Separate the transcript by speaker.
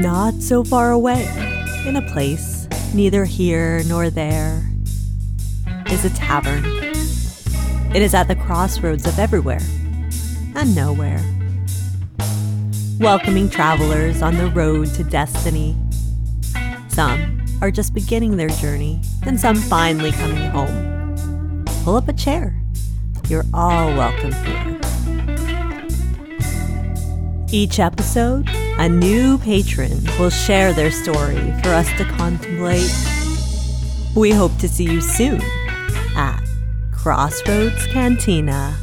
Speaker 1: not so far away, in a place neither here nor there, is a tavern. It is at the crossroads of everywhere and nowhere, welcoming travelers on the road to destiny. Some are just beginning their journey, and some finally coming home. Pull up a chair. You're all welcome here. Each episode, a new patron will share their story for us to contemplate. We hope to see you soon at Crossroads Cantina.